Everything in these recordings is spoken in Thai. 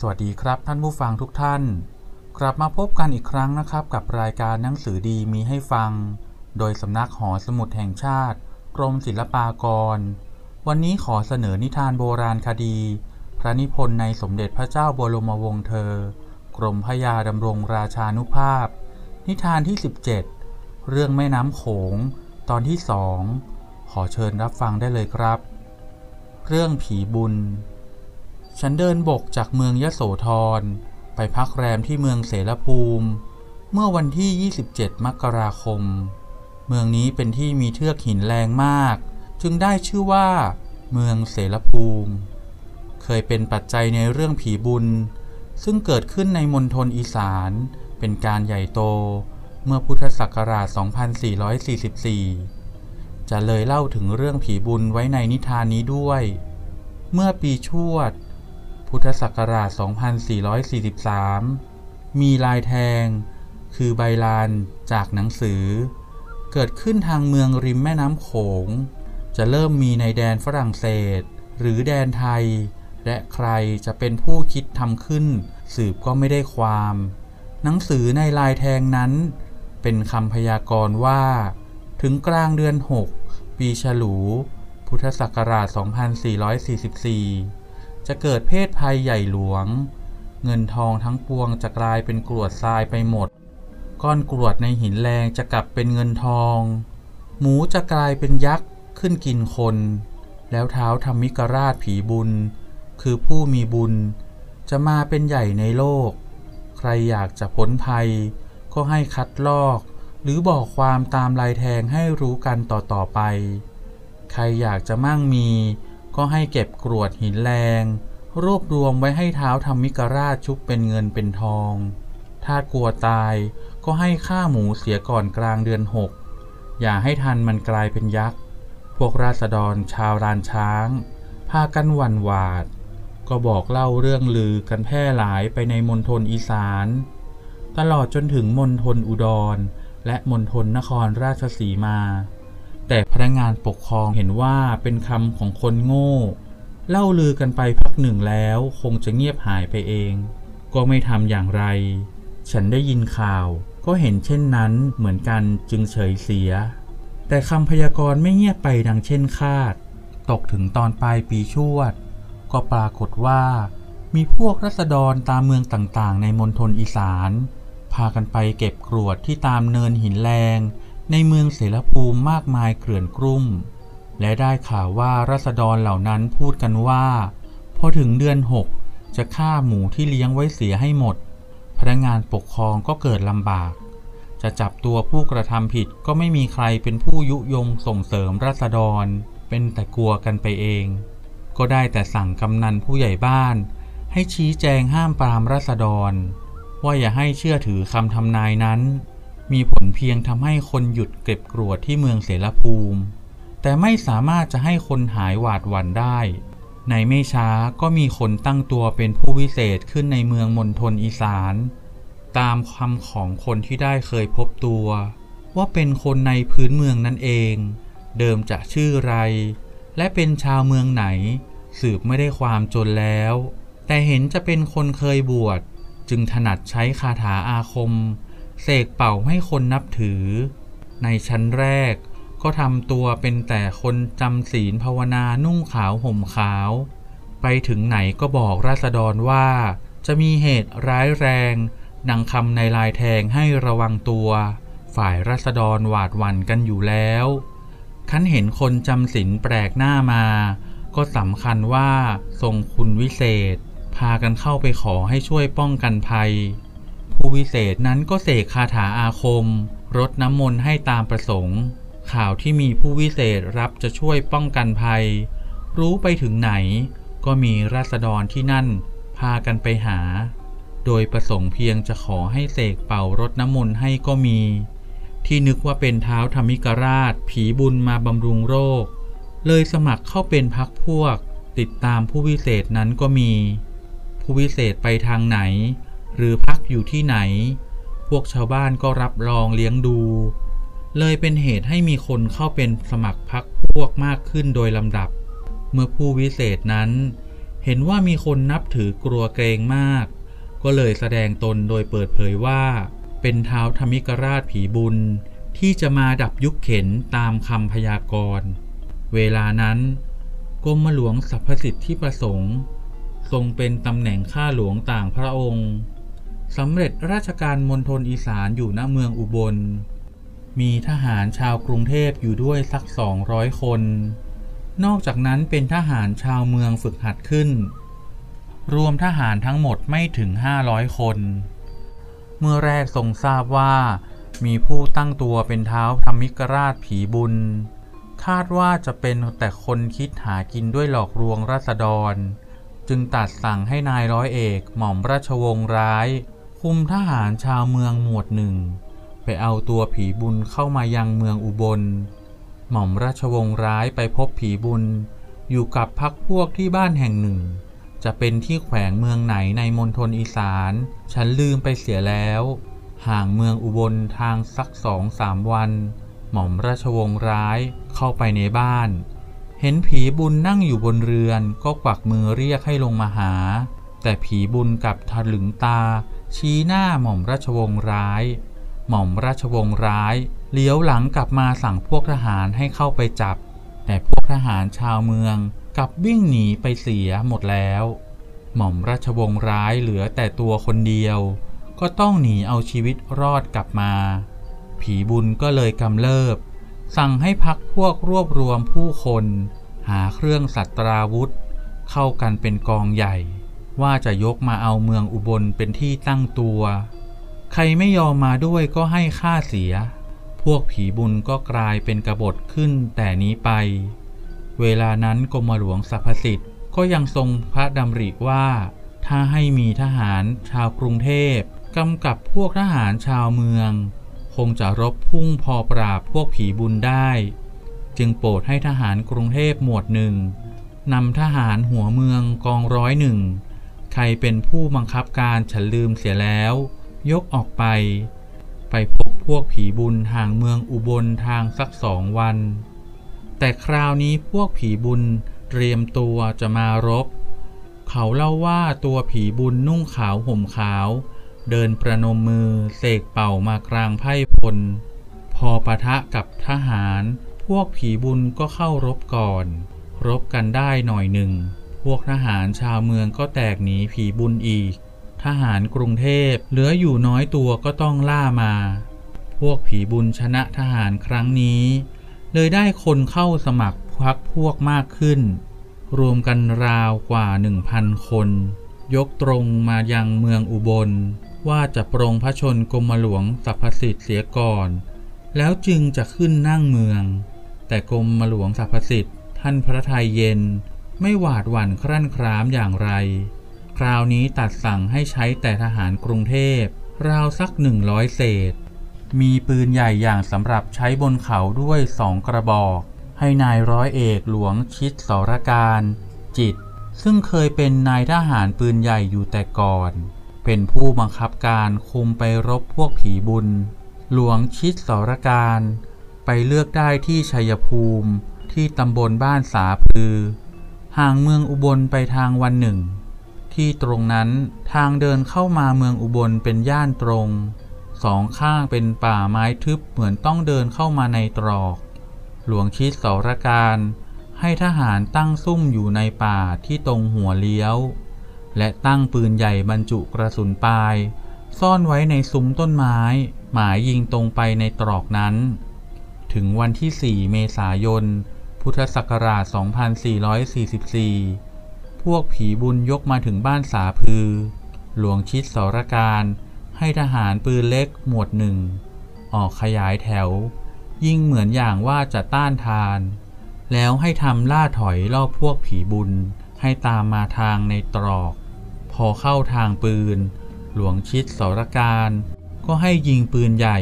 สวัสดีครับท่านผู้ฟังทุกท่าน กลับมาพบกันอีกครั้งนะครับ กับรายการหนังสือดีมีให้ฟัง โดยสำนักหอสมุดแห่งชาติ กรมศิลปากร วันนี้ขอเสนอนิทานโบราณคดี พระนิพนธ์ในสมเด็จพระเจ้าบรมวงศ์เธอ กรมพระยาดำรงราชานุภาพ นิทานที่ 17 เรื่องแม่น้ำโขง ตอนที่สองขอเชิญรับฟังได้เลยครับ เรื่องผีบุญ ฉันเดินบกจากเมืองยะโสธร ไปพักแรมที่เมืองเสรภูมิ เมื่อวันที่ 27 มกราคม เมืองนี้เป็นที่มีเทือกหินแรงมาก จึงได้ชื่อว่า เมืองเสรภูมิ เคยเป็นปัจจัยในเรื่องผีบุญ ซึ่งเกิดขึ้นในมณฑลอีสาน เป็นการใหญ่โต เมื่อพุทธศักราช 2444 จะเลยเล่าถึงเรื่องผีบุญไว้ในนิทานนี้ด้วย เมื่อปีชวด พุทธศักราช 2443 มีลายแทง คือใบลานจากหนังสือ เกิดขึ้นทางเมืองริมแม่น้ำโขง จะเริ่มมีในแดนฝรั่งเศส หรือแดนไทย และใครจะเป็นผู้คิดทำขึ้น สืบก็ไม่ได้ความ หนังสือในลายแทงนั้น เป็นคำพยากรณ์ว่า ถึงกลางเดือน 6 ปีฉลู พุทธศักราช 2444 จะเกิดเพศภัยใหญ่หลวง เงินทองทั้งปวงจะกลายเป็นกรวดทรายไปหมด ก้อนกรวดในหินแรงจะกลับเป็นเงินทอง หมูจะกลายเป็นยักษ์ขึ้นกินคน แล้วเท้าธรรมิกราชผีบุญ คือผู้มีบุญ จะมาเป็นใหญ่ในโลก ใครอยากจะพ้นภัย ก็ให้คัดลอก หรือบอกความตามลายแทงให้รู้กันต่อๆไป ใครอยากจะมั่งมี ก็ให้เก็บกรวดหินแรง รวบรวมไว้ให้เท้าธรรมิกราชชุบเป็นเงินเป็นทอง ถ้ากลัวตายก็ให้ฆ่าหมูเสียก่อนกลางเดือนหกอย่าให้ทันมันกลายเป็นยักษ์ พวกราษฎรชาวรานช้าง พากันหวั่นหวาด ก็บอกเล่าเรื่องลือกันแพร่หลายไปในมณฑลอีสาน ตลอดจนถึงมณฑลอุดร และมณฑลนครราชสีมา แต่พนักงานปกครองเห็นว่าเป็นคำของคนโง่ เล่าลือกันไปพักหนึ่งแล้วคงจะเงียบหายไปเอง ก็ไม่ทำอย่างไร ฉันได้ยินข่าว ก็เห็นเช่นนั้นเหมือนกันจึงเฉยเสีย แต่คำพยากรณ์ไม่เงียบไปดังเช่นคาด ตกถึงตอนปลายปีชวด ก็ปรากฏว่า มีพวกรัษฎรตามเมืองต่างๆ ในมณฑลอีสาน พากันไปเก็บกรวดที่ตามเนินหินแรง ในเมืองเสรภูมิมากมายเกลื่อนกรุ่ม และได้ข่าวว่ารัษฎรเหล่านั้นพูดกันว่า พอถึงเดือนหกจะฆ่าหมูที่เลี้ยงไว้เสียให้หมด พนักงานปกครองก็เกิดลำบาก จะจับตัวผู้กระทำผิดก็ไม่มีใครเป็นผู้ยุยงส่งเสริมรัษฎร เป็นแต่กลัวกันไปเอง ก็ได้แต่สั่งกำนันผู้ใหญ่บ้าน ให้ชี้แจงห้ามปรามรัษฎร ว่าอย่าให้เชื่อถือคำทำนายนั้น มีผลเพียงทำให้คนหยุดเก็บกรวดที่เมืองเสรภูมิ แต่ไม่สามารถจะให้คนหายหวาดหวั่นได้ ในไม่ช้าก็มีคนตั้งตัวเป็นผู้วิเศษขึ้นในเมืองมณฑลอีสาน ตามคำของคนที่ได้เคยพบตัว ว่าเป็นคนในพื้นเมืองนั่นเอง เดิมจะชื่อไร และเป็นชาวเมืองไหน สืบไม่ได้ความจนแล้ว แต่เห็นจะเป็นคนเคยบวชจึงถนัดใช้คาถาอาคม เสกเป่าให้คนนับถือ ในชั้นแรก ก็ทำตัวเป็นแต่คนจำศีลภาวนานุ่งขาวห่มขาว ไปถึงไหนก็บอกราษฎรว่าจะมีเหตุร้ายแรงดังคำในลายแทงให้ระวังตัว ฝ่ายราษฎรหวาดหวั่นกันอยู่แล้วคันเห็นคนจำศีลแปลกหน้ามา ก็สำคัญว่าทรงคุณวิเศษ พากันเข้าไปขอให้ช่วยป้องกันภัย ผู้วิเศษนั้นก็เสกคาถาอาคม รดน้ำมนต์ให้ตามประสงค์ ข่าวที่มีผู้วิเศษรับจะช่วยป้องกันภัย รู้ไปถึงไหน ก็มีราษฎรที่นั่น พากันไปหา โดยประสงค์เพียงจะขอให้เสกเป่ารดน้ำมนต์ให้ก็มี ที่นึกว่าเป็นเท้าธรรมิกราช ผีบุญมาบำรุงโรค เลยสมัครเข้าเป็นพักพวก ติดตามผู้วิเศษนั้นก็มี ผู้วิเศษไปทางไหน หรือพักอยู่ที่ไหน พวกชาวบ้านก็รับรองเลี้ยงดู เลยเป็นเหตุให้มีคนเข้าเป็นสมัครพักพวกมากขึ้นโดยลำดับ เมื่อผู้วิเศษนั้น เห็นว่ามีคนนับถือกลัวเกรงมาก ก็เลยแสดงตนโดยเปิดเผยว่า เป็นเท้าธมิกราชผีบุญ ที่จะมาดับยุคเข็นตามคำพยากรณ์เวลานั้นกรมหลวงสรรพสิทธิประสงค์ ทรงเป็นตำแหน่งข้าหลวงต่างพระองค์ สำเร็จราชการมณฑลอีสานอยู่ณเมืองอุบล มีทหารชาวกรุงเทพอยู่ด้วยสักสองร้อยคน นอกจากนั้นเป็นทหารชาวเมืองฝึกหัดขึ้น รวมทหารทั้งหมดไม่ถึง 500 คน เมื่อแรกทรงทราบว่า มีผู้ตั้งตัวเป็นเท้าธรรมิกราชผีบุญ คาดว่าจะเป็นแต่คนคิดหากินด้วยหลอกลวงราษฎรจึงตัดสั่งให้นายร้อยเอกหม่อมราชวงศ์ร้าย คุมทหารชาวเมืองหมวดหนึ่ง ไปเอาตัวผีบุญเข้ามายังเมืองอุบล หม่อมราชวงศ์ร้ายไปพบผีบุญ อยู่กับพักพวกที่บ้านแห่งหนึ่ง จะเป็นที่แขวงเมืองไหนในมณฑลอีสาน ฉันลืมไปเสียแล้ว ห่างเมืองอุบลทางสักสองสามวัน หม่อมราชวงศ์ร้ายเข้าไปในบ้าน เห็นผีบุญนั่งอยู่บนเรือนก็กวักมือเรียกให้ลงมาหา แต่ผีบุญกับถลึงตา ชี้หน้าหม่อมราชวงศ์ร้าย หม่อมราชวงศ์ร้ายเลี้ยวหลังกลับมาสั่งพวกทหารให้เข้าไปจับ แต่พวกทหารชาวเมืองกลับวิ่งหนีไปเสียหมดแล้ว หม่อมราชวงศ์ร้ายเหลือแต่ตัวคนเดียว ก็ต้องหนีเอาชีวิตรอดกลับมา ผีบุญก็เลยกำเริบ สั่งให้พักพวกรวบรวมผู้คน หาเครื่องสัตราวุธ เข้ากันเป็นกองใหญ่ ว่าจะยกมาเอาเมืองอุบลเป็นที่ตั้งตัว ใครไม่ยอมมาด้วยก็ให้ค่าเสีย พวกผีบุญก็กลายเป็นกบฏขึ้นแต่นี้ไป เวลานั้นกรมหลวงสรรพสิทธิ์ก็ยังทรงพระดำริว่า ถ้าให้มีทหารชาวกรุงเทพกำกับพวกทหารชาวเมือง คงจะรบพุ่งพอปราบพวกผีบุญได้ จึงโปรดให้ทหารกรุงเทพหมวดหนึ่งนำทหารหัวเมืองกองร้อยหนึ่ง ใครเป็นผู้บังคับการฉันลืมเสียแล้ว ยกออกไป ไปพบพวกผีบุญห่างเมืองอุบลทางสักสองวัน แต่คราวนี้พวกผีบุญเตรียมตัวจะมารบ เขาเล่าว่าตัวผีบุญนุ่งขาวห่มขาว เดินประนมมือเสกเป่ามากลางไพ่พล พอปะทะกับทหาร พวกผีบุญก็เข้ารบก่อน รบกันได้หน่อยหนึ่ง วกทหารชาวเมืองก็แตกหนีผีบุญอีก ทหารกรุงเทพเหลืออยู่น้อยตัวก็ต้องล่ามา พวกผีบุญชนะทหารครั้งนี้ เลยได้คนเข้าสมัครพักพวกมากขึ้น รวมกันราวกว่า 1,000 คน ยกตรงมายังเมืองอุบล ว่าจะปรงพระชนกรมหลวงสรรพสิทธิ์เสียก่อน แล้วจึงจะขึ้นนั่งเมือง แต่กรมหลวงสรรพสิทธิ์ท่านพระทัยเย็น ไม่หวาดหวั่นครั่นครามอย่างไร คราวนี้ตัดสั่งให้ใช้แต่ทหารกรุงเทพ ราวสักหนึ่งร้อยเศษ มีปืนใหญ่อย่างสำหรับใช้บนเขาด้วยสองกระบอก ให้นายร้อยเอกหลวงชิดสรการ จิต ซึ่งเคยเป็นนายทหารปืนใหญ่อยู่แต่ก่อน เป็นผู้บังคับการคุมไปรบพวกผีบุญ หลวงชิดสรการ ไปเลือกได้ที่ชัยภูมิที่ตำบลบ้านสาพือ ห่างเมืองอุบลไปทางวันหนึ่ง ที่ตรงนั้นทางเดินเข้ามาเมืองอุบลเป็นย่านตรงสองข้างเป็นป่าไม้ทึบเหมือนต้องเดินเข้ามาในตรอก หลวงชิดสารการ ให้ทหารตั้งซุ่มอยู่ในป่าที่ตรงหัวเลี้ยว และตั้งปืนใหญ่บรรจุกระสุนปลาย ซ่อนไว้ในซุ้มต้นไม้ หมายยิงตรงไปในตรอกนั้น ถึงวันที่ 4 เมษายน พุทธศักราช 2444 พวกผีบุญยกมาถึงบ้านสาพือ หลวงชิดสรการ ให้ทหารปืนเล็กหมวดหนึ่ง ออกขยายแถว ยิ่งเหมือนอย่างว่าจะต้านทาน แล้วให้ทำล่าถอยรอบพวกผีบุญให้ตามมาทางในตรอก พอเข้าทางปืน หลวงชิดสรการ ก็ให้ยิงปืนใหญ่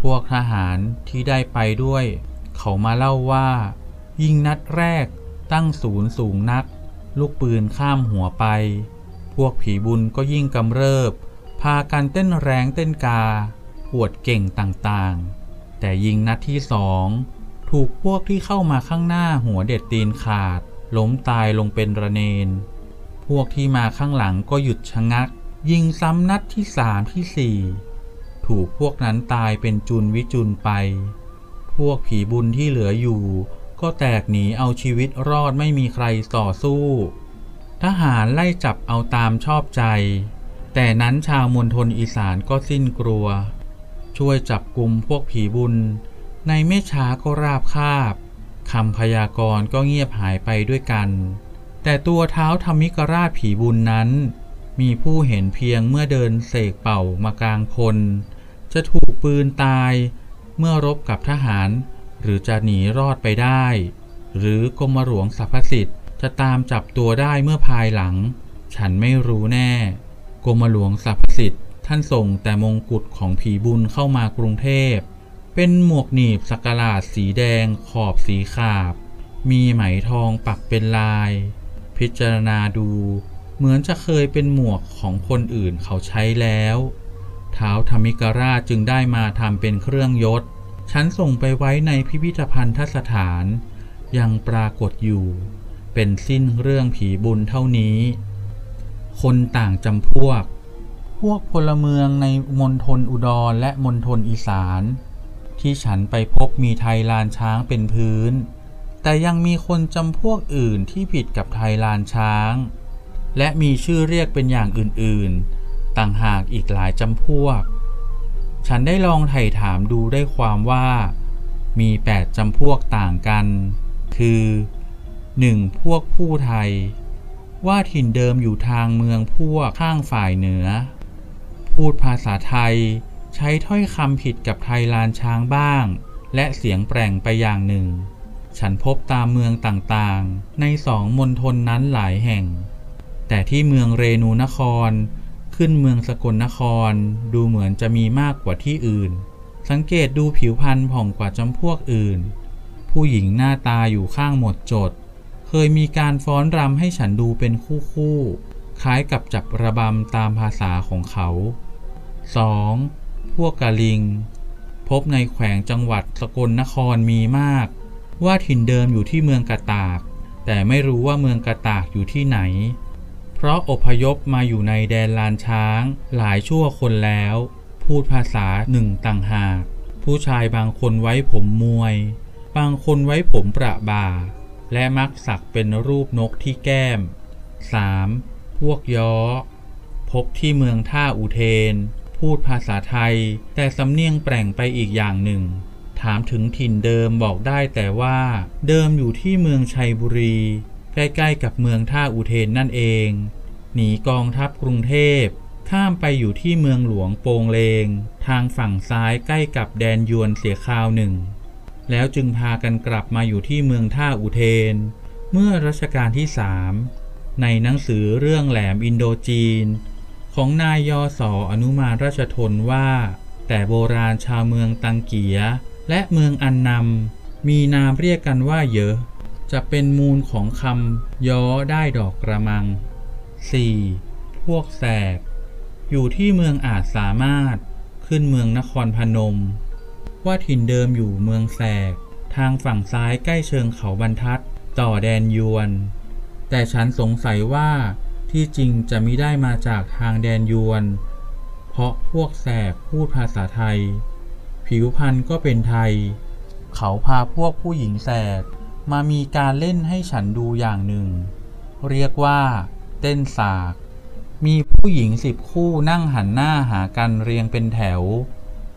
พวกทหารที่ได้ไปด้วย เขามาเล่าว่า ยิงนัดแรกตั้งศูนย์สูงนัก ลูกปืนข้ามหัวไป พวกผีบุญก็ยิ่งกำเริบ พากันเต้นแรงเต้นกาปวดเก่งต่างๆ แต่ยิงนัดที่สองถูกพวกที่เข้ามาข้างหน้าหัวเด็ดตีนขาด ล้มตายลงเป็นระเนน พวกที่มาข้างหลังก็หยุดชะงัก ยิงซ้ำนัดที่สามที่สี่ถูกพวกนั้นตายเป็นจุนวิจุนไป พวกผีบุญที่เหลืออยู่ ก็แตกหนีเอาชีวิตรอดไม่มีใครต่อสู้ ทหารไล่จับเอาตามชอบใจ แต่นั้นชาวมณฑลอีสานก็สิ้นกลัว ช่วยจับกลุ่มพวกผีบุญ ในไม่ช้าก็ราบคาบคำพยากรณ์ก็เงียบหายไปด้วยกัน แต่ตัวเท้าธรรมิกราชผีบุญนั้น มีผู้เห็นเพียงเมื่อเดินเสกเป่ามากลางคน จะถูกปืนตายเมื่อรบกับทหาร หรือจะหนีรอดไปได้ หรือกรมหลวงสรรพสิทธิ์จะตามจับตัวได้เมื่อภายหลัง ฉันไม่รู้แน่ กรมหลวงสรรพสิทธิ์ท่านส่งแต่มงกุฎของผีบุญเข้ามากรุงเทพ เป็นหมวกหนีบสักหลาดสีแดงขอบสีขาบ มีไหมทองปักเป็นลาย พิจารณาดู เหมือนจะเคยเป็นหมวกของคนอื่นเขาใช้แล้ว เท้าธรรมิกราชจึงได้มาทำเป็นเครื่องยศ ฉันส่งไปไว้ในพิพิธภัณฑสถาน ยังปรากฏอยู่ เป็นสิ้นเรื่องผีบุญเท่านี้ คนต่างจำพวก พวกพลเมืองในมณฑลอุดรและมณฑลอีสาน ที่ฉันไปพบมีไทยลานช้างเป็นพื้น แต่ยังมีคนจำพวกอื่นที่ผิดกับไทยลานช้าง และมีชื่อเรียกเป็นอย่างอื่น ๆ ต่างหากอีกหลายจำพวก ฉันได้ลองไถ่ถามดูได้ความว่า มีแปดจำพวกต่างกัน คือ 1. พวกผู้ไทย ว่าถิ่นเดิมอยู่ทางเมืองพวกข้างฝ่ายเหนือ พูดภาษาไทย ใช้ถ้อยคำผิดกับไทยลานช้างบ้าง และเสียงแปลงไปอย่างหนึ่ง ฉันพบตามเมืองต่างๆ ในสองมณฑลนนั้นหลายแห่ง แต่ที่เมืองเรนูนคร ขึ้นเมืองสกลนคร ดูเหมือนจะมีมากกว่าที่อื่น สังเกตดูผิวพรรณผ่องกว่าจำพวกอื่น ผู้หญิงหน้าตาอยู่ข้างหมดจด เคยมีการฟ้อนรำให้ฉันดูเป็นคู่ๆคล้ายกับจับระบำตามภาษาของเขา 2. พวกกะลิง พบในแขวงจังหวัดสกลนครมีมาก ว่าถิ่นเดิมอยู่ที่เมืองกระตาก แต่ไม่รู้ว่าเมืองกระตากอยู่ที่ไหน เพราะอพยพมาอยู่ในแดนลานช้าง หลายชั่วคนแล้ว พูดภาษาหนึ่งต่างหาก ผู้ชายบางคนไว้ผมมวย บางคนไว้ผมประบ่า และมักสักเป็นรูปนกที่แก้ม 3. พวกย้อ พบที่เมืองท่าอุเทน พูดภาษาไทย แต่สำเนียงแปลงไปอีกอย่างหนึ่ง ถามถึงถิ่นเดิมบอกได้แต่ว่า เดิมอยู่ที่เมืองชัยบุรี ใกล้ๆกับเมืองท่าอุเทนนั่นเอง หนีกองทัพกรุงเทพ ข้ามไปอยู่ที่เมืองหลวงโปงเลง ทางฝั่งซ้ายใกล้กับแดนยวนเสียคราวหนึ่ง แล้วจึงพากันกลับมาอยู่ที่เมืองท่าอุเทน เมื่อรัชกาลที่สามในหนังสือเรื่องแหลมอินโดจีน ของนายยอสออนุมานราชทนว่า แต่โบราณชาวเมืองตังเกียและเมืองอันนำมีนามเรียกกันว่าเยอะ จะเป็นมูลของคำย้อได้ดอกกระมัง 4. พวกแสกอยู่ที่เมืองอาจสามารถขึ้นเมืองนครพนม ว่าถิ่นเดิมอยู่เมืองแสกทางฝั่งซ้ายใกล้เชิงเขาบรรทัด ต่อแดนยวน แต่ฉันสงสัยว่าที่จริงจะมิได้มาจากทางแดนยวน เพราะพวกแสกพูดภาษาไทย ผิวพรรณก็เป็นไทย เขาพาพวกผู้หญิงแสก มามีการเล่นให้ฉันดูอย่างหนึ่ง เรียกว่า เต้นสาก มีผู้หญิงสิบคู่นั่งหันหน้าหากันเรียงเป็นแถว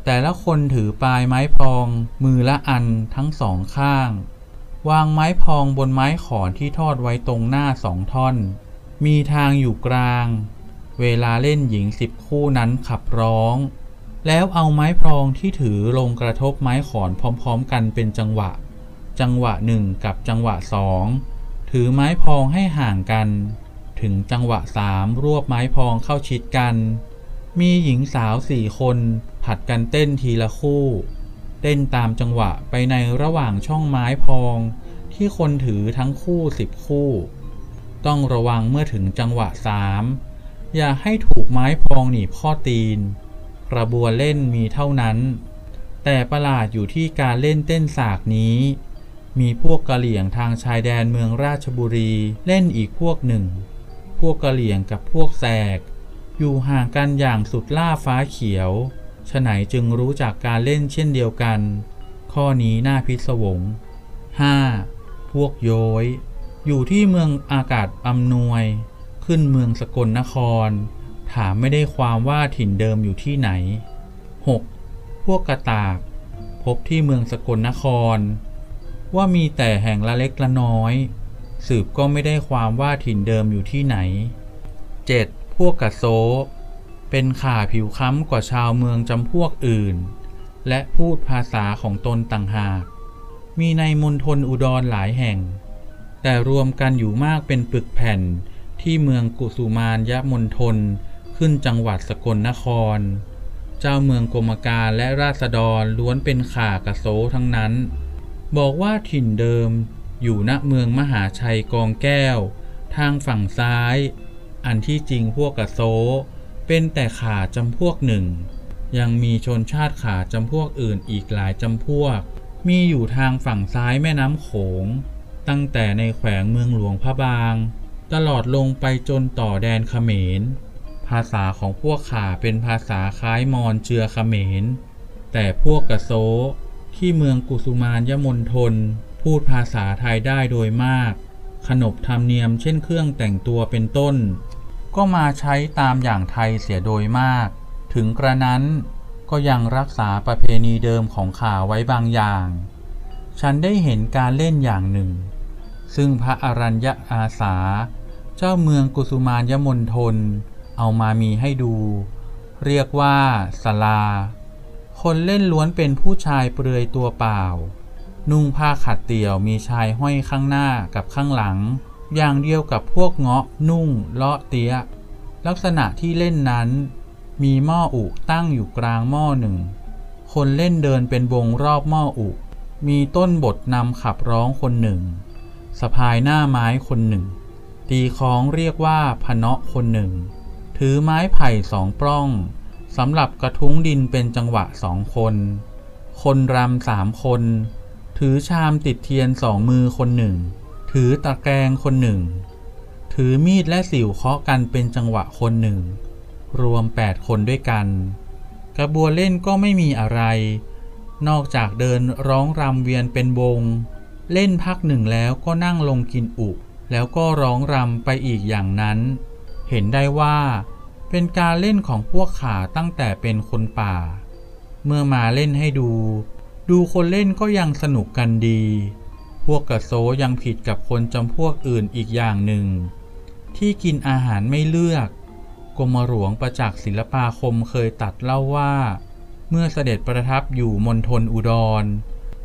แต่ละคนถือปลายไม้พอง มือละอันทั้งสองข้าง วางไม้พองบนไม้ขอนที่ทอดไว้ตรงหน้าสองท่อน มีทางอยู่กลาง เวลาเล่นหญิงสิบคู่นั้นขับร้องแล้วเอาไม้พรองที่ถือลงกระทบไม้ขอนพร้อม ๆ กันเป็นจังหวะ จังหวะหนึ่งกับจังหวะสองถือไม้พองให้ห่างกัน ถึงจังหวะสามรวบไม้พองเข้าชิดกัน มีหญิงสาวสี่คนผัดกันเต้นทีละคู่ เต้นตามจังหวะไปในระหว่างช่องไม้พอง ที่คนถือทั้งคู่สิบคู่ ต้องระวังเมื่อถึงจังหวะสามอย่าให้ถูกไม้พองหนีบข้อตีน กระบวนเล่นมีเท่านั้น แต่ประหลาดอยู่ที่การเล่นเต้นสากนี้ มีพวกกะเหลี่ยงทางชายแดนเมืองราชบุรีเล่นอีกพวกหนึ่ง พวกกะเหลี่ยงกับพวกแสก อยู่ห่างกันอย่างสุดล่าฟ้าเขียวฉไหนจึงรู้จักการเล่นเช่นเดียวกัน ข้อนี้น่าพิศวง 5. พวกโย้ย อยู่ที่เมืองอากาศอำนวย ขึ้นเมืองสกลนคร ถามไม่ได้ความว่าถิ่นเดิมอยู่ที่ไหน 6. พวกกระตาก พบที่เมืองสกลนคร ว่ามีแต่แห่งละเล็กละน้อย สืบก็ไม่ได้ความว่าถิ่นเดิมอยู่ที่ไหน 7. พวกกะโซ เป็นข่าผิวค้ำกว่าชาวเมืองจำพวกอื่น และพูดภาษาของตนต่างหาก มีในมณฑลอุดรหลายแห่ง แต่รวมกันอยู่มากเป็นปึกแผ่นที่เมืองกุสุมานยะมณฑลขึ้นจังหวัดสกลนคร เจ้าเมืองกรมการและราษฎรล้วนเป็นข่ากะโซทั้งนั้น บอกว่าถิ่นเดิมอยู่ณเมืองมหาชัยกองแก้ว ทางฝั่งซ้าย อันที่จริงพวกกระโซ เป็นแต่ขาจำพวกหนึ่ง ยังมีชนชาติขาจำพวกอื่นอีกหลายจำพวก มีอยู่ทางฝั่งซ้ายแม่น้ำโขง ตั้งแต่ในแขวงเมืองหลวงพระบาง ตลอดลงไปจนต่อแดนเขมร ภาษาของพวกขาเป็นภาษาคล้ายมอญเจือเขมร แต่พวกกระโซ ที่เมืองกุสุมานยมนทนพูดภาษาไทยได้โดยมาก ขนบธรรมเนียมเช่นเครื่องแต่งตัวเป็นต้น ก็มาใช้ตามอย่างไทยเสียโดยมาก ถึงกระนั้นก็ยังรักษาประเพณีเดิมของขาไว้บางอย่าง ฉันได้เห็นการเล่นอย่างหนึ่ง ซึ่งพระอรัญญาอาสา เจ้าเมืองกุสุมานยมนทนเอามามีให้ดู เรียกว่าสลา คนเล่นล้วนเป็นผู้ชายเปลือยตัวเปล่า นุ่งผ้าขัดเตี่ยวมีชายห้อยข้างหน้ากับข้างหลัง อย่างเดียวกับพวกเงาะนุ่งเลาะเตี้ย ลักษณะที่เล่นนั้น มีหม้ออุตั้งอยู่กลางหม้อหนึ่ง คนเล่นเดินเป็นวงรอบหม้ออุ มีต้นบทนำขับร้องคนหนึ่งสะพายหน้าไม้คนหนึ่ง ตีคล้องเรียกว่าพเนาะคนหนึ่ง ถือไม้ไผ่สองปล้อง สำหรับกระทุ้งดินเป็นจังหวะสองคน คนรำสามคน ถือชามติดเทียนสองมือคนหนึ่ง ถือตะแกรงคนหนึ่ง ถือมีดและสิวเคาะกันเป็นจังหวะคนหนึ่ง รวมแปดคนด้วยกัน กระบวนเล่นก็ไม่มีอะไร นอกจากเดินร้องรำเวียนเป็นวง เล่นพักหนึ่งแล้วก็นั่งลงกินอุ แล้วก็ร้องรำไปอีกอย่างนั้น เห็นได้ว่า เป็นการเล่นของพวกขาตั้งแต่เป็นคนป่า เมื่อมาเล่นให้ดู ดูคนเล่นก็ยังสนุกกันดี พวกกระโซยังผิดกับคนจำพวกอื่นอีกอย่างหนึ่ง ที่กินอาหารไม่เลือกกรมหลวงประจักษ์ศิลปาคมเคยตัดเล่าว่า เมื่อเสด็จประทับอยู่มณฑลอุดร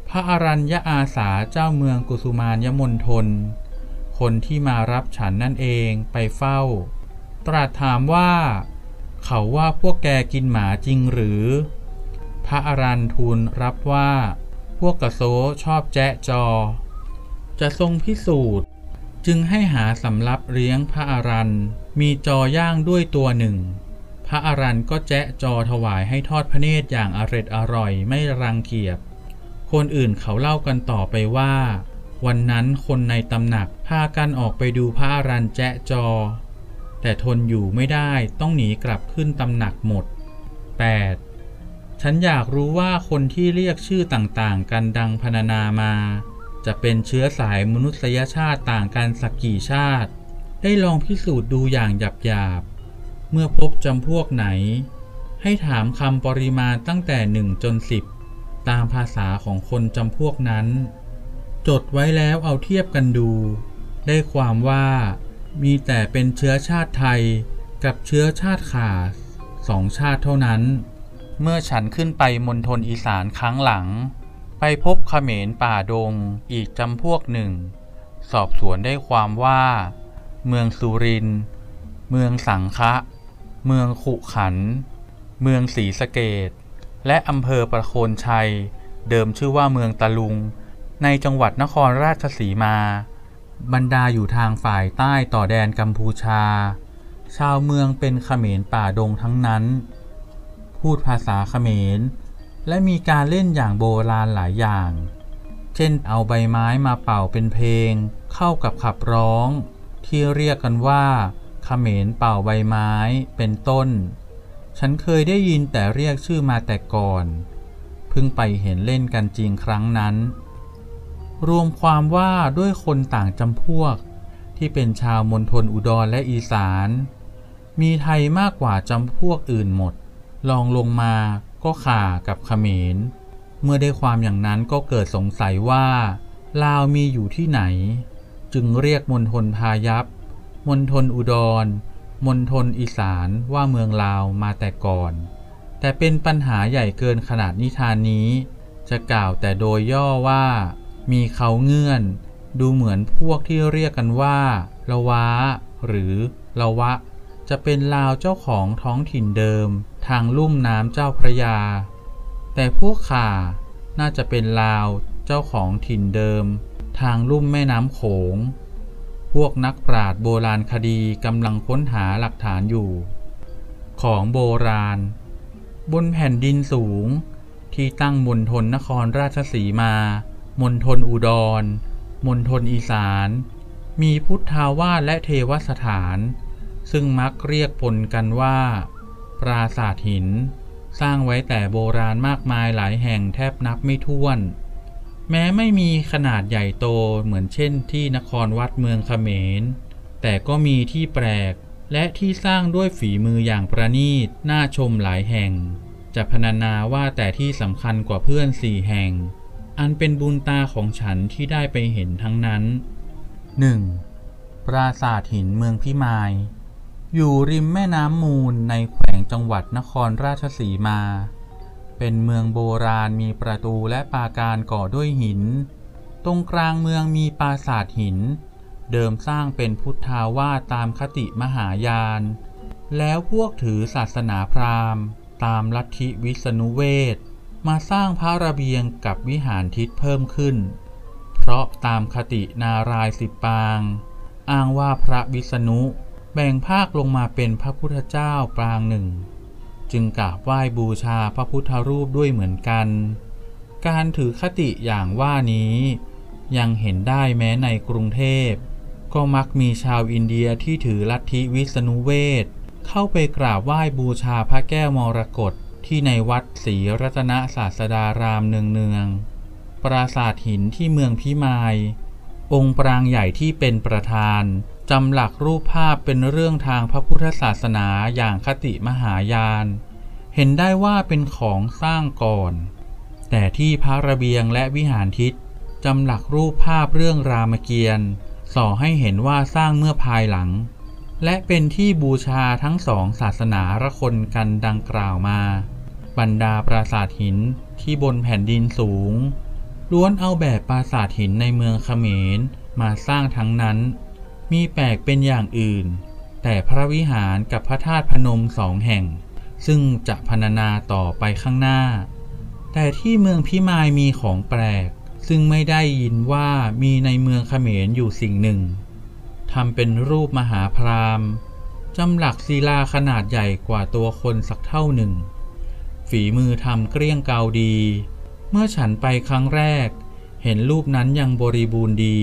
พระอรัญญาอาสาเจ้าเมืองกุสุมานยมณฑลคนที่มารับฉันนั่นเองไปเฝ้า ตรัสถามว่า เขาว่าพวกแกกินหมาจริงหรือ พระอรันทูลรับว่า พวกกระโซชอบแจ๊ะจอ จะทรงพิสูจน์ จึงให้หาสำรับเลี้ยงพระอรันมีจอย่างด้วยตัวหนึ่ง พระอรันก็แจ๊ะจอถวายให้ทอดพระเนตรอย่างอร็ดอร่อยไม่รังเกียจคนอื่นเขาเล่ากันต่อไปว่า วันนั้นคนในตำหนักพากันออกไปดูพระอรันแจ๊ะจอ แต่ทนอยู่ไม่ได้ต้องหนีกลับขึ้นตำหนักหมด 8. ฉันอยากรู้ว่าคนที่เรียกชื่อต่างๆ กันดังพรรณนามา จะเป็นเชื้อสายมนุษยชาติต่างกันสักกี่ชาติ ได้ลองพิสูจน์ดูอย่างหยาบๆ เมื่อพบจำพวกไหน ให้ถามคำปริมาณตั้งแต่หนึ่งจนสิบตามภาษาของคนจำพวกนั้น จดไว้แล้วเอาเทียบกันดู ได้ความว่า มีแต่เป็นเชื้อชาติไทยกับเชื้อชาติขาสองชาติเท่านั้น เมื่อฉันขึ้นไปมณฑลอีสานครั้งหลัง ไปพบขเขมรป่าดงอีกจำพวกหนึ่ง สอบสวนได้ความว่า เมืองสุรินทร์เมืองสังคะ เมืองขุขัน เมืองศรีสะเกดและอำเภอประโคนชัย เดิมชื่อว่าเมืองตะลุง ในจังหวัดนครราชสีมา บรรดาอยู่ทางฝ่ายใต้ต่อแดนกัมพูชา ชาวเมืองเป็นเขมรป่าดงทั้งนั้น พูดภาษาเขมร และมีการเล่นอย่างโบราณหลายอย่าง เช่นเอาใบไม้มาเป่าเป็นเพลง เข้ากับขับร้อง ที่เรียกกันว่าขขมรเป่าใบไม้เป็นต้น ฉันเคยได้ยินแต่เรียกชื่อมาแต่ก่อน เพิ่งไปเห็นเล่นกันจริงครั้งนั้น รวมความว่าด้วยคนต่างจำพวก ที่เป็นชาวมณฑลอุดรและอีสาน มีไทยมากกว่าจำพวกอื่นหมด ลองลงมาก็ข่ากับเขมร เมื่อได้ความอย่างนั้นก็เกิดสงสัยว่า ลาวมีอยู่ที่ไหน จึงเรียกมณฑลพายัพมณฑลอุดรมณฑลอีสานว่าเมืองลาวมาแต่ก่อน แต่เป็นปัญหาใหญ่เกินขนาดนิทานนี้ จะกล่าวแต่โดยย่อว่า มีเขาเงื่อน ดูเหมือนพวกที่เรียกกันว่าละวะหรือละวะ จะเป็นลาวเจ้าของท้องถิ่นเดิม ทางลุ่มน้ำเจ้าพระยา แต่พวกข่าน่าจะเป็นลาวเจ้าของถิ่นเดิม ทางลุ่มแม่น้ำโขง พวกนักปราชญ์โบราณคดีกำลังค้นหาหลักฐานอยู่ ของโบราณ บนแผ่นดินสูงที่ตั้งมณฑลนครราชสีมา มณฑลอุดร มณฑลอีสาน มีพุทธาวาสและเทวสถาน ซึ่งมักเรียกปนกันว่า ปราสาทหิน สร้างไว้แต่โบราณมากมายหลายแห่งแทบนับไม่ถ้วน แม้ไม่มีขนาดใหญ่โตเหมือนเช่นที่นครวัดเมืองเขมร แต่ก็มีที่แปลกและที่สร้างด้วยฝีมืออย่างประณีตน่าชมหลายแห่ง จะพรรณนาว่าแต่ที่สำคัญกว่าเพื่อนสี่แห่ง อันเป็นบุญตาของฉันที่ได้ไปเห็นทั้งนั้น 1. ปราสาทหินเมืองพิมาย อยู่ริมแม่น้ำมูลในแขวงจังหวัดนครราชสีมา เป็นเมืองโบราณมีประตูและปราการก่อด้วยหิน ตรงกลางเมืองมีปราสาทหิน เดิมสร้างเป็นพุทธาวาสตามคติมหายาน แล้วพวกถือศาสนาพราหมณ์ ตามลัทธิวิษณุเวท มาสร้างพระระเบียงกับวิหารทิศเพิ่มขึ้น เพราะตามคตินารายสิบปาง อ้างว่าพระวิษณุแบ่งภาคลงมาเป็นพระพุทธเจ้าปรางหนึ่ง จึงกราบไหว้บูชาพระพุทธรูปด้วยเหมือนกัน การถือคติอย่างว่านี้ ยังเห็นได้แม้ในกรุงเทพ ก็มักมีชาวอินเดียที่ถือลัทธิวิษณุเวทเข้าไปกราบไหว้บูชาพระแก้วมรกต ที่ในวัดศรีรัตนศาสดารามเนืองๆปราสาทหินที่เมืองพิมาย องค์ปรางใหญ่ที่เป็นประธาน จำหลักรูปภาพเป็นเรื่องทางพระพุทธศาสนาอย่างคติมหายาน เห็นได้ว่าเป็นของสร้างก่อน แต่ที่พระระเบียงและวิหารทิศจำหลักรูปภาพเรื่องรามเกียรติ์ส่อให้เห็นว่าสร้างเมื่อภายหลัง และเป็นที่บูชาทั้งสองศาสนาระคนกันดังกล่าวมา บรรดาปราสาทหินที่บนแผ่นดินสูง ล้วนเอาแบบปราสาทหินในเมืองเขมรมาสร้างทั้งนั้น มีแปลกเป็นอย่างอื่น แต่พระวิหารกับพระธาตุพนมสองแห่ง ซึ่งจะพรรณนาต่อไปข้างหน้า แต่ที่เมืองพิมายมีของแปลก ซึ่งไม่ได้ยินว่ามีในเมืองเขมรอยู่สิ่งหนึ่งทำเป็นรูปมหาพรามจำหลักศิลาขนาดใหญ่กว่าตัวคนสักเท่าหนึ่ง ฝีมือทำเกลี้ยงเกาดี เมื่อฉันไปครั้งแรก เห็นรูปนั้นยังบริบูรณ์ดี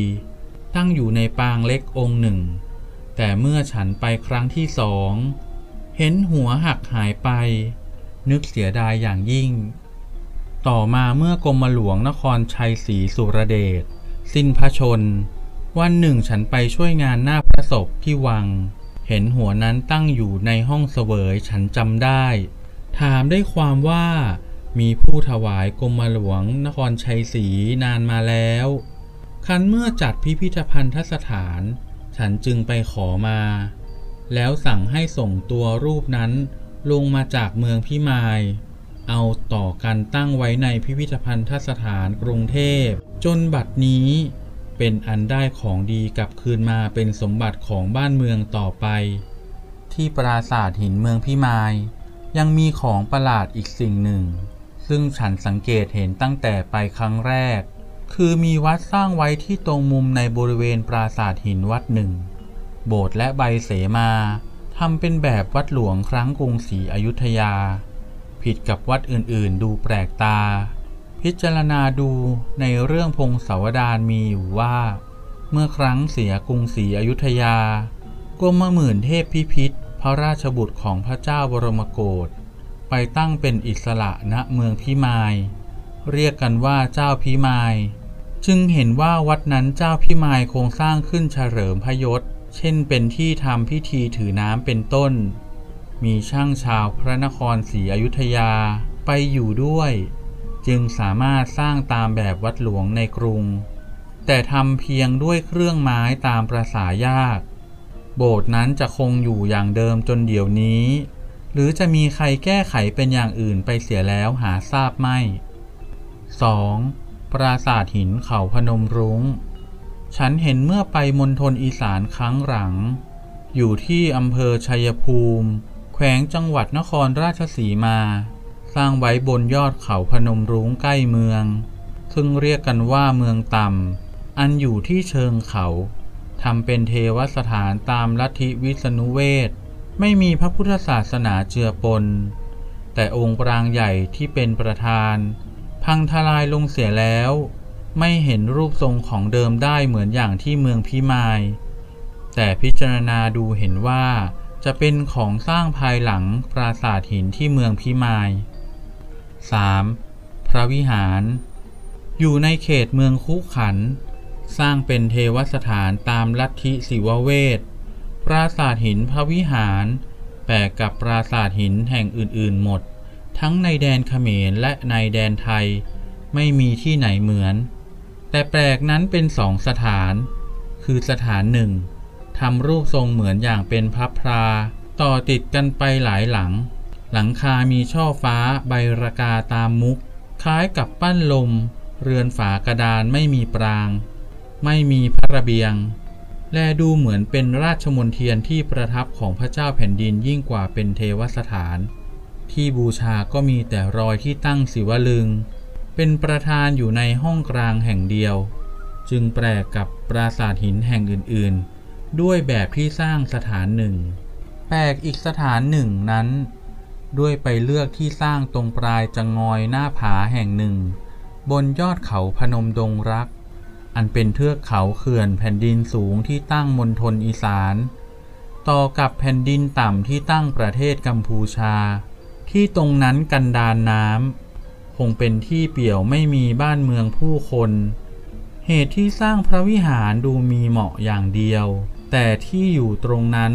ตั้งอยู่ในปางเล็กองค์หนึ่ง แต่เมื่อฉันไปครั้งที่สอง เห็นหัวหักหายไป นึกเสียดายอย่างยิ่ง ต่อมาเมื่อกรมหลวงนครชัยศรีสุรเดชสิ้นพระชน วันหนึ่งฉันไปช่วยงานหน้าพระศพที่วัง เห็นหัวนั้นตั้งอยู่ในห้องเสวยฉันจำได้ ถามได้ความว่า มีผู้ถวายกรมหลวงนครชัยศรีนานมาแล้วคันเมื่อจัดพิพิธภัณฑสถาน ฉันจึงไปขอมา แล้วสั่งให้ส่งตัวรูปนั้นลงมาจากเมืองพิมาย เอาต่อกันตั้งไว้ในพิพิธภัณฑสถานกรุงเทพ จนบัดนี้เป็นอันได้ของดีกลับคืนมาเป็นสมบัติของบ้านเมืองต่อไป ที่ปราสาทหินเมืองพิมาย ยังมีของประหลาดอีกสิ่งหนึ่ง ซึ่งฉันสังเกตเห็นตั้งแต่ไปครั้งแรก คือมีวัดสร้างไว้ที่ตรงมุมในบริเวณปราสาทหินวัดหนึ่ง โบสถ์และใบเสมาทำเป็นแบบวัดหลวงครั้งกรุงศรีอยุธยา ผิดกับวัดอื่นๆ ดูแปลกตา พิจารณาดูในเรื่องพงศาวดารมีอยู่ว่า เมื่อครั้งเสียกรุงศรีอยุธยากรมหมื่นเทพพิพิธ พระราชบุตรของพระเจ้าบรมโกศไปตั้งเป็นอิสระณเมืองพิมาย เรียกกันว่าเจ้าพิมาย จึงเห็นว่าวัดนั้นเจ้าพิมายคงสร้างขึ้นเฉลิมพยศ เช่นเป็นที่ทำพิธีถือน้ำเป็นต้น มีช่างชาวพระนครศรีอยุธยาไปอยู่ด้วย จึงสามารถสร้างตามแบบวัดหลวงในกรุง แต่ทำเพียงด้วยเครื่องไม้ตามประสายาก โบสถ์นั้นจะคงอยู่อย่างเดิมจนเดี๋ยวนี้ หรือจะมีใครแก้ไขเป็นอย่างอื่นไปเสียแล้วหาทราบไม่ 2. ปราสาทหินเขาพนมรุง้ง ฉันเห็นเมื่อไปมณฑลอีสานครั้งหลัง อยู่ที่อำเภอชัยภูมิ แขวงจังหวัดนครราชสีมา สร้างไว้บนยอดเขาพนมรุ้งใกล้เมือง ซึ่งเรียกกันว่าเมืองต่ำอันอยู่ที่เชิงเขา ทำเป็นเทวสถานตามลัทธิวิษณุเวทไม่มีพระพุทธศาสนาเจือปน แต่องค์ปรางใหญ่ที่เป็นประธาน พังทลายลงเสียแล้ว ไม่เห็นรูปทรงของเดิมได้เหมือนอย่างที่เมืองพิมาย แต่พิจารณาดูเห็นว่าจะเป็นของสร้างภายหลังปราสาทหินที่เมืองพิมาย 3. พระวิหาร อยู่ในเขตเมืองคุขัน สร้างเป็นเทวสถานตามลัทธิศิวเวทปราสาทหินพระวิหาร แปลกกับปราสาทหินแห่งอื่นๆหมด ทั้งในแดนเขมรและในแดนไทย ไม่มีที่ไหนเหมือน แต่แปลกนั้นเป็นสองสถาน คือสถานหนึ่งทำรูปทรงเหมือนอย่างเป็นพับพรา ต่อติดกันไปหลายหลัง หลังคามีช่อฟ้าใบระกาตามมุก คล้ายกับปั้นลม เรือนฝากระดานไม่มีปราง ไม่มีพระระเบียง และดูเหมือนเป็นราชมนเทียนที่ประทับของพระเจ้าแผ่นดินยิ่งกว่าเป็นเทวสถาน ที่บูชาก็มีแต่รอยที่ตั้งศิวลึง เป็นประธานอยู่ในห้องกลางแห่งเดียว จึงแปลกกับปราสาทหินแห่งอื่นๆ ด้วยแบบที่สร้างสถานหนึ่ง แปลกอีกสถานหนึ่งนั้น ด้วยไปเลือกที่สร้างตรงปลายจะงอยหน้าผาแห่งหนึ่ง บนยอดเขาพนมดงรัก อันเป็นเทือกเขาเขื่อนแผ่นดินสูงที่ตั้งมณฑลอีสาน ต่อกับแผ่นดินต่ำที่ตั้งประเทศกัมพูชา ที่ตรงนั้นกันดานน้ำคงเป็นที่เปี่ยวไม่มีบ้านเมืองผู้คน เหตุที่สร้างพระวิหารดูมีเหมาะอย่างเดียว แต่ที่อยู่ตรงนั้น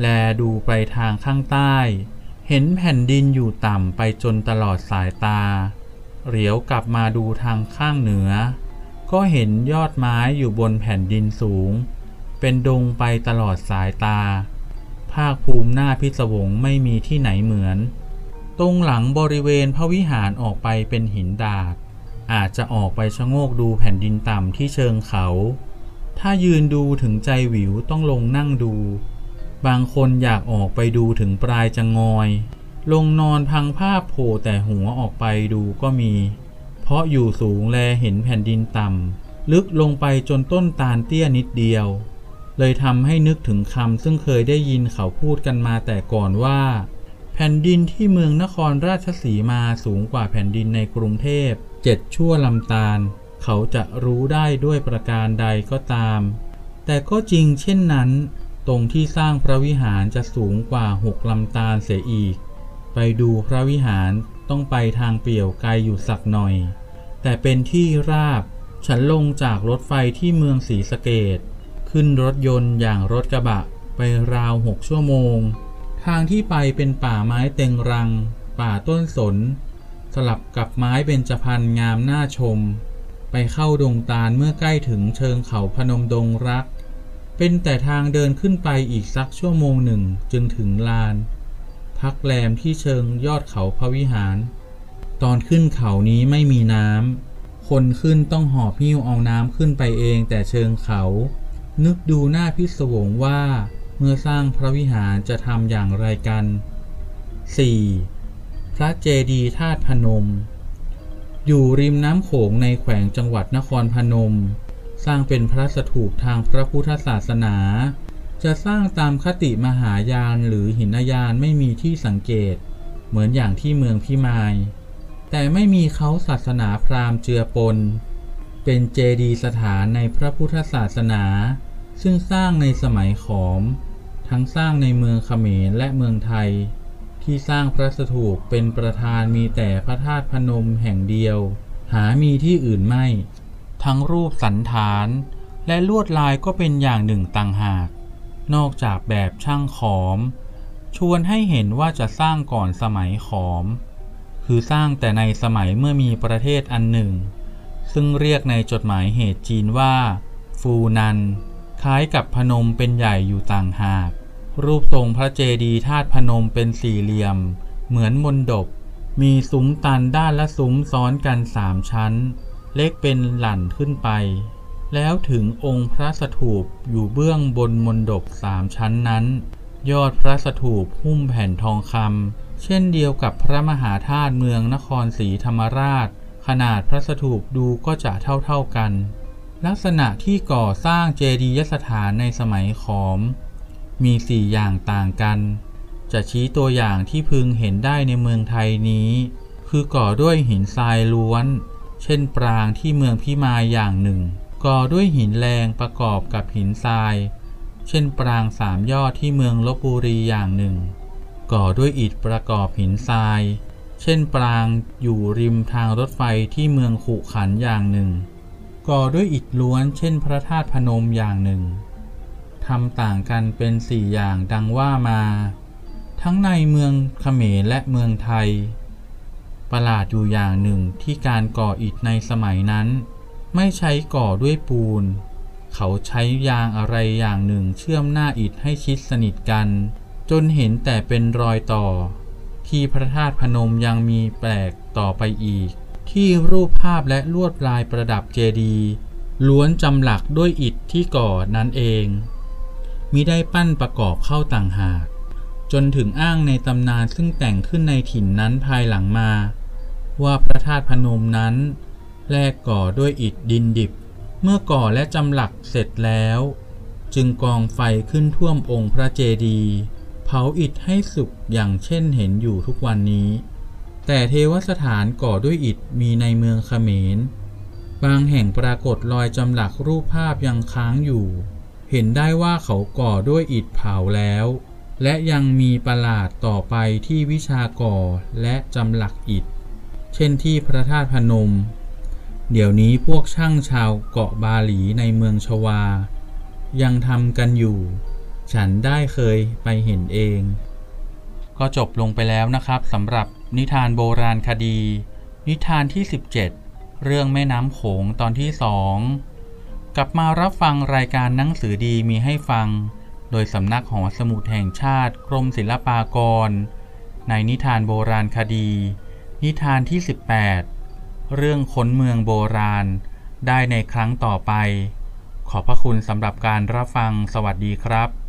แลดูไปทางข้างใต้ เห็นแผ่นดินอยู่ต่ำไปจนตลอดสายตา เหลียวกลับมาดูทางข้างเหนือ ก็เห็นยอดไม้อยู่บนแผ่นดินสูง เป็นดงไปตลอดสายตา ภาคภูมิหน้าพิศวงไม่มีที่ไหนเหมือน ตรงหลังบริเวณพระวิหารออกไปเป็นหินดาด อาจจะออกไปชะโงกดูแผ่นดินต่ำที่เชิงเขา ถ้ายืนดูถึงใจหวิวต้องลงนั่งดู บางคนอยากออกไปดูถึงปลายจะงอย ลงนอนพังภาพโผล่แต่หัวออกไปดูก็มี เพราะอยู่สูงแลเห็นแผ่นดินต่ำลึกลงไปจนต้นตาลเตี้ยนิดเดียว เลยทำให้นึกถึงคำซึ่งเคยได้ยินเขาพูดกันมาแต่ก่อนว่า แผ่นดินที่เมืองนครราชสีมาสูงกว่าแผ่นดินในกรุงเทพเจ็ดชั่วลำตาล เขาจะรู้ได้ด้วยประการใดก็ตาม แต่ก็จริงเช่นนั้น ตรงที่สร้างพระวิหารจะสูงกว่าหกลำตาลเสียอีก ไปดูพระวิหาร ต้องไปทางเปี่ยวไกลอยู่สักหน่อย แต่เป็นที่ราบ ฉันลงจากรถไฟที่เมืองศรีสะเกดขึ้นรถยนต์อย่างรถกระบะไปราวหกชั่วโมง ทางที่ไปเป็นป่าไม้เต็งรัง ป่าต้นสน สลับกับไม้เบญจพรรณงามน่าชม ไปเข้าดงตาลเมื่อใกล้ถึงเชิงเขาพนมดงรัก เป็นแต่ทางเดินขึ้นไปอีกสักชั่วโมงหนึ่งจึงถึงลาน พักแรมที่เชิงยอดเขาพระวิหาร ตอนขึ้นเขานี้ไม่มีน้ำ คนขึ้นต้องหอบหิ้วเอาน้ำขึ้นไปเองแต่เชิงเขา นึกดูหน้าพิศวงว่า เมื่อสร้างพระวิหารจะทำอย่างไรกัน 4. พระเจดีย์ธาตุพนม อยู่ริมน้ำโขงในแขวงจังหวัดนครพนม สร้างเป็นพระสถูปทางพระพุทธศาสนา จะสร้างตามคติมหายานหรือหินยานไม่มีที่สังเกต เหมือนอย่างที่เมืองพิมาย แต่ไม่มีเขาศาสนาพราหมณ์เจือปน เป็นเจดีสถานในพระพุทธศาสนา ซึ่งสร้างในสมัยขอม ทั้งสร้างในเมืองเขมรและเมืองไทย ที่สร้างพระสถูปเป็นประธานมีแต่พระธาตุพนมแห่งเดียว หามีที่อื่นไม่ ทั้งรูปสันฐาน และลวดลายก็เป็นอย่างหนึ่งต่างหาก นอกจากแบบช่างขอม ชวนให้เห็นว่าจะสร้างก่อนสมัยขอม คือสร้างแต่ในสมัยเมื่อมีประเทศอันหนึ่ง ซึ่งเรียกในจดหมายเหตุจีนว่า ฟูนัน คล้ายกับพนมเป็นใหญ่อยู่ต่างหาก รูปทรงพระเจดีย์ธาตุพนมเป็นสี่เหลี่ยม เหมือนมนดบ มีซุ้มตันด้านละซุ้มซ้อนกันสามชั้น เล็กเป็นหลั่นขึ้นไป แล้วถึงองค์พระสถูปอยู่เบื้องบนมนดบสามชั้นนั้น ยอดพระสถูปหุ้มแผ่นทองคำเช่นเดียวกับพระมหาธาตุเมืองนครศรีธรรมราช ขนาดพระสถูปดูก็จะเท่าๆกัน ลักษณะที่ก่อสร้างเจดียสถานในสมัยขอม มีสี่อย่างต่างกัน จะชี้ตัวอย่างที่พึงเห็นได้ในเมืองไทยนี้ คือก่อด้วยหินทรายล้วน เช่นปรางที่เมืองพิมายอย่างหนึ่ง ก่อด้วยหินแรงประกอบกับหินทราย เช่นปรางสามยอดที่เมืองลบบุรีอย่างหนึ่ง ก่อด้วยอิฐประกอบหินทราย เช่นปรางอยู่ริมทางรถไฟที่เมืองขุขันอย่างหนึ่ง ก่อด้วยอิฐล้วน เช่นพระธาตุพนมอย่างหนึ่งทำต่างกันเป็นสี่อย่างดังว่ามา ทั้งในเมืองเขมรและเมืองไทย ประหลาดอยู่อย่างหนึ่งที่การก่ออิฐในสมัยนั้น ไม่ใช้ก่อด้วยปูน เขาใช้ยางอะไรอย่างหนึ่งเชื่อมหน้าอิฐให้ชิดสนิทกัน จนเห็นแต่เป็นรอยต่อ ที่พระธาตุพนมยังมีแปลกต่อไปอีก ที่รูปภาพและลวดลายประดับเจดีย์ล้วนจำหลักด้วยอิฐที่ก่อนั้นเองมิได้ปั้นประกอบเข้าต่างหาก จนถึงอ้างในตำนานซึ่งแต่งขึ้นในถิ่นนั้นภายหลังมา ว่าพระธาตุพนมนั้น แรกก่อด้วยอิฐดินดิบ เมื่อก่อและจำหลักเสร็จแล้ว จึงกองไฟขึ้นท่วมองค์พระเจดีย์เผาอิฐให้สุกอย่างเช่นเห็นอยู่ทุกวันนี้ แต่เทวสถานก่อด้วยอิฐมีในเมืองเขมร บางแห่งปรากฏรอยจำหลักรูปภาพยังค้างอยู่ เห็นได้ว่าเขาก่อด้วยอิฐเผาแล้ว และยังมีประหลาดต่อไปที่วิชาก่อและจำหลักอิฐ เช่นที่พระธาตุพนม เดี๋ยวนี้พวกช่างชาวเกาะบาหลีในเมืองชวา ยังทำกันอยู่ ฉันได้เคยไปเห็นเอง ก็จบลงไปแล้วนะครับสำหรับนิทานโบราณคดี นิทานที่ 17 เรื่องแม่น้ำโขงตอนที่สองกลับมารับฟังรายการหนังสือดีมีให้ฟัง โดยสำนักหอสมุดแห่งชาติกรมศิลปากร ในนิทานโบราณคดี นิทานที่ 18 เรื่องค้นเมืองโบราณ ได้ในครั้งต่อไป ขอบพระคุณสำหรับการรับฟังสวัสดีครับ